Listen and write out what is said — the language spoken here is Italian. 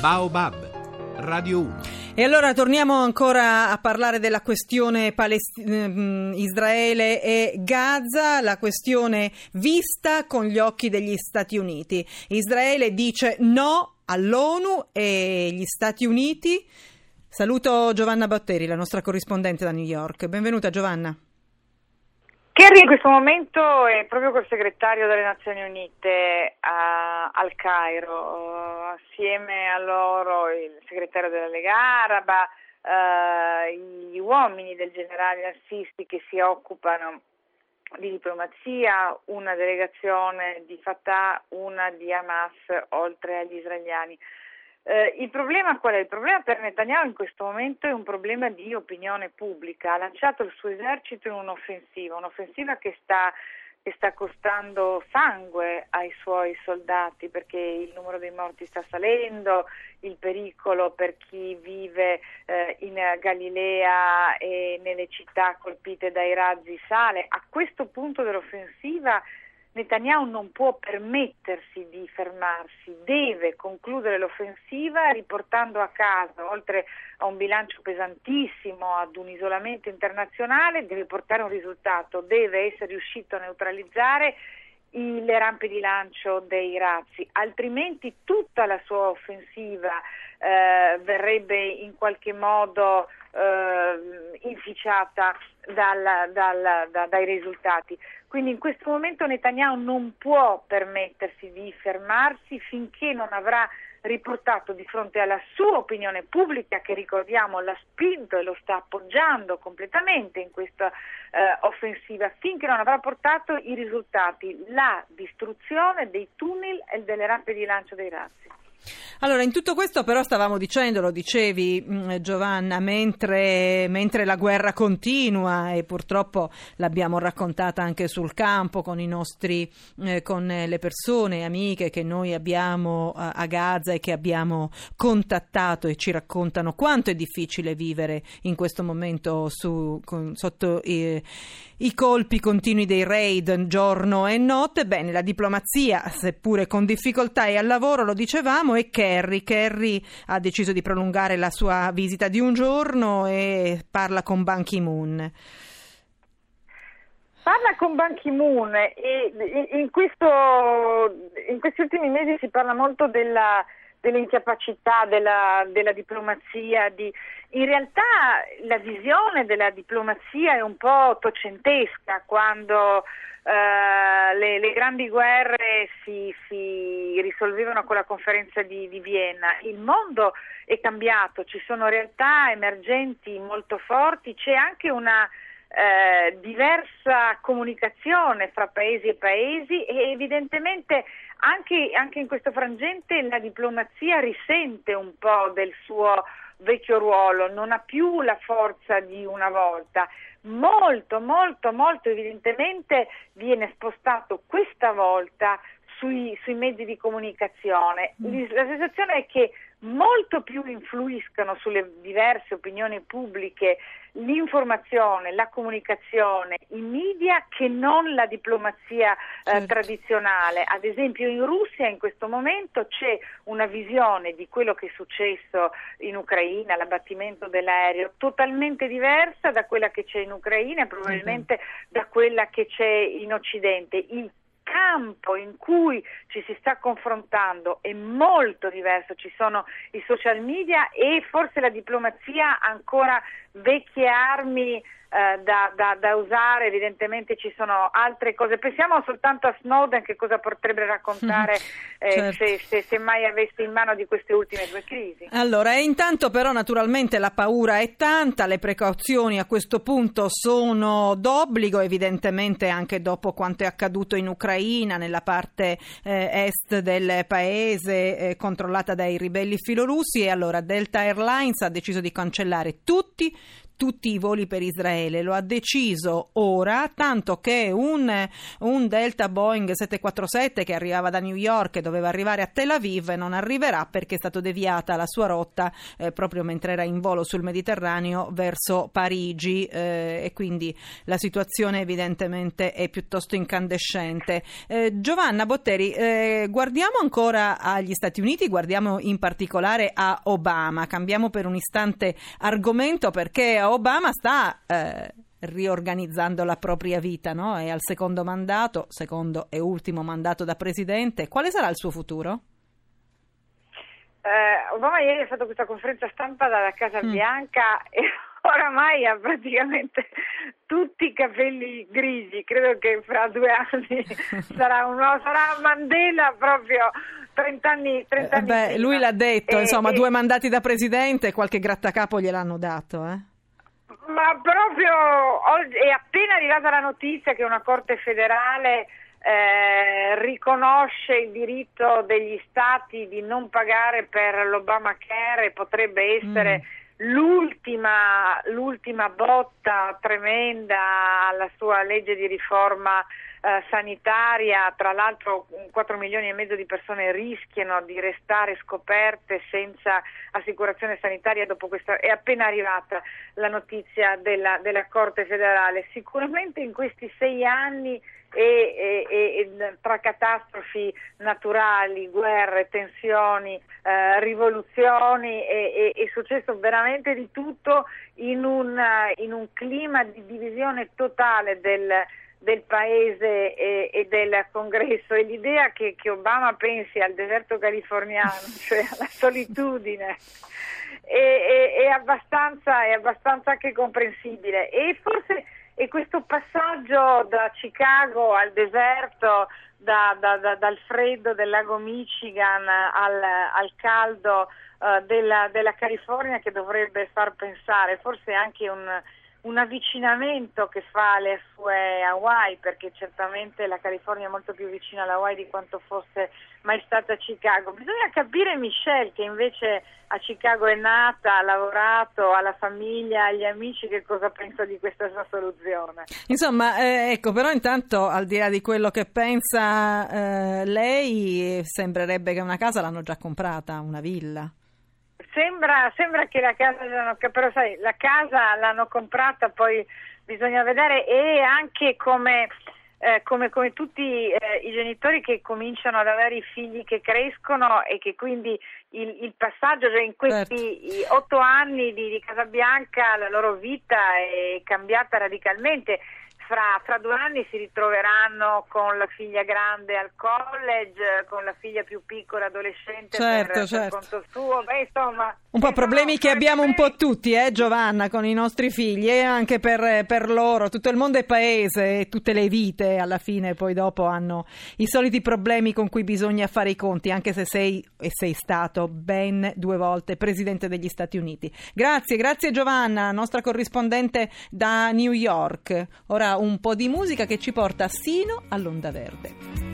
Baobab, Radio 1. E allora torniamo ancora a parlare della questione Palest- ehm, Israele e Gaza, la questione vista con gli occhi degli Stati Uniti. Israele dice no all'ONU e gli Stati Uniti. Saluto Giovanna Botteri, la nostra corrispondente da New York. Benvenuta Giovanna. Kerry in questo momento è proprio col segretario delle Nazioni Unite a, al Cairo, assieme a loro il segretario della Lega Araba, eh, gli uomini del generale Assisti che si occupano di diplomazia, una delegazione di Fatah, una di Hamas, oltre agli israeliani. Eh, il problema qual è? Il problema per Netanyahu in questo momento è un problema di opinione pubblica. Ha lanciato il suo esercito in un'offensiva, un'offensiva che sta, che sta costando sangue ai suoi soldati perché il numero dei morti sta salendo, il pericolo per chi vive eh, in Galilea e nelle città colpite dai razzi sale. A questo punto dell'offensiva Netanyahu non può permettersi di fermarsi, deve concludere l'offensiva riportando a casa, oltre a un bilancio pesantissimo, ad un isolamento internazionale, deve portare un risultato, deve essere riuscito a neutralizzare le rampe di lancio dei razzi, altrimenti tutta la sua offensiva eh, verrebbe in qualche modo eh, inficiata dal, dal, da, dai risultati. Quindi in questo momento Netanyahu non può permettersi di fermarsi finché non avrà riportato di fronte alla sua opinione pubblica che ricordiamo l'ha spinto e lo sta appoggiando completamente in questa eh, offensiva finché non avrà portato i risultati, la distruzione dei tunnel e delle rampe di lancio dei razzi. Allora, in tutto questo però stavamo dicendo, lo dicevi mm, Giovanna, mentre, mentre, la guerra continua e purtroppo l'abbiamo raccontata anche sul campo con nostri, eh, con le persone, amiche che noi abbiamo a, a Gaza e che abbiamo contattato e ci raccontano quanto è difficile vivere in questo momento su, con, sotto i, i colpi continui dei raid giorno e notte. Bene, la diplomazia, seppure con difficoltà e al lavoro, lo dicevamo, Torniamo e Kerry. Kerry ha deciso di prolungare la sua visita di un giorno e parla con Ban Ki-moon. Parla con Ban Ki-moon e in, questo, in questi ultimi mesi si parla molto della, dell'incapacità della, della diplomazia. Di... In realtà la visione della diplomazia è un po' ottocentesca quando eh, le, le, grandi guerre si, si, risolvevano con la conferenza di, di, Vienna. Il mondo è cambiato, ci sono realtà emergenti molto forti, c'è anche una eh, diversa comunicazione fra paesi e paesi e evidentemente anche, anche in questo frangente la diplomazia risente un po' del suo vecchio ruolo, non ha più la forza di una volta molto, molto, molto evidentemente viene spostato questa volta sui, sui mezzi di comunicazione. Mm. La sensazione è che molto più influiscano sulle diverse opinioni pubbliche l'informazione, la comunicazione, i media che non la diplomazia eh, certo. tradizionale. Ad esempio in Russia in questo momento c'è una visione di quello che è successo in Ucraina, l'abbattimento dell'aereo, totalmente diversa da quella che c'è in Ucraina e probabilmente mm-hmm. da quella che c'è in Occidente. Il campo in cui ci si sta confrontando è molto diverso, ci sono i social media e forse la diplomazia ancora vecchie armi eh, da, da, da, usare, evidentemente ci sono altre cose. Pensiamo soltanto a Snowden che cosa potrebbe raccontare eh, certo. se, se, se, mai avesse in mano di queste ultime due crisi. Allora, intanto però naturalmente la paura è tanta, le precauzioni a questo punto sono d'obbligo, evidentemente anche dopo quanto è accaduto in Ucraina, nella parte eh, est del paese eh, controllata dai ribelli filorussi e allora Delta Airlines ha deciso di cancellare tutti tutti i voli per Israele. Lo ha deciso ora, tanto che un, un Delta Boeing 747 che arrivava da New York e doveva arrivare a Tel Aviv non arriverà perché è stata deviata la sua rotta eh, proprio mentre era in volo sul Mediterraneo verso Parigi eh, e quindi la situazione evidentemente è piuttosto incandescente. Eh, Giovanna Botteri, eh, guardiamo ancora agli Stati Uniti, guardiamo in particolare a Obama. Cambiamo per un istante argomento perché Obama sta eh, riorganizzando la propria vita, no? È al secondo mandato, secondo e ultimo mandato da presidente. Quale sarà il suo futuro? Eh, Obama ieri ha fatto questa conferenza stampa dalla Casa mm. Bianca e oramai ha praticamente tutti i capelli grigi, credo che fra due anni sarà, uno, sarà Mandela proprio 30 anni, 30 anni Beh, lui l'ha detto, e, insomma, e... due mandati da presidente e qualche grattacapo gliel'hanno dato, eh? Ma proprio è appena arrivata la notizia che una Corte federale eh, riconosce il diritto degli stati di non pagare per l'Obamacare e potrebbe essere mm. l'ultima, l'ultima botta tremenda alla sua legge di riforma eh, sanitaria, tra l'altro 4 milioni e mezzo di persone rischiano di restare scoperte senza assicurazione sanitaria dopo questa, è appena arrivata la notizia della, della Corte federale. Sicuramente in questi sei anni e, e, e, tra catastrofi naturali, guerre, tensioni, eh, rivoluzioni è, successo veramente di tutto in un, in un clima di divisione totale del, del paese e, e, del congresso. E l'idea che, che, Obama pensi al deserto californiano, cioè alla solitudine, è, è, è, abbastanza, è abbastanza anche comprensibile. E forse e questo passaggio da Chicago al deserto, da, da, da, dal freddo del lago Michigan al, al caldo uh, della, della, California che dovrebbe far pensare, forse anche un, un avvicinamento che fa alle sue Hawaii, perché certamente la California è molto più vicina alla Hawaii di quanto fosse mai stata a Chicago. Bisogna capire Michelle, che invece a Chicago è nata, ha lavorato, ha la famiglia, agli amici, che cosa pensa di questa sua soluzione. Insomma, eh, ecco, però intanto al di là di quello che pensa eh, lei, sembrerebbe che una casa l'hanno già comprata, una villa. Sembra, sembra, che la casa l'hanno, però sai, la casa l'hanno comprata, poi bisogna vedere e anche come, eh, come, come tutti eh, i genitori che cominciano ad avere i figli che crescono e che quindi il, il passaggio, cioè in questi certo. otto anni di, di Casabianca la loro vita è cambiata radicalmente fra, fra, due anni si ritroveranno con la figlia grande al college, con la figlia più piccola adolescente certo, per, certo. per conto suo. Beh, insomma, un po' problemi no, che abbiamo un po' tutti, eh, Giovanna, con i nostri figli e anche per, per, loro. Tutto il mondo è paese e tutte le vite alla fine poi dopo hanno i soliti problemi con cui bisogna fare i conti, anche se sei e sei stato ben due volte Presidente degli Stati Uniti. Grazie, grazie Giovanna, nostra corrispondente da New York. Ora un po' di musica che ci porta sino all'Onda Verde.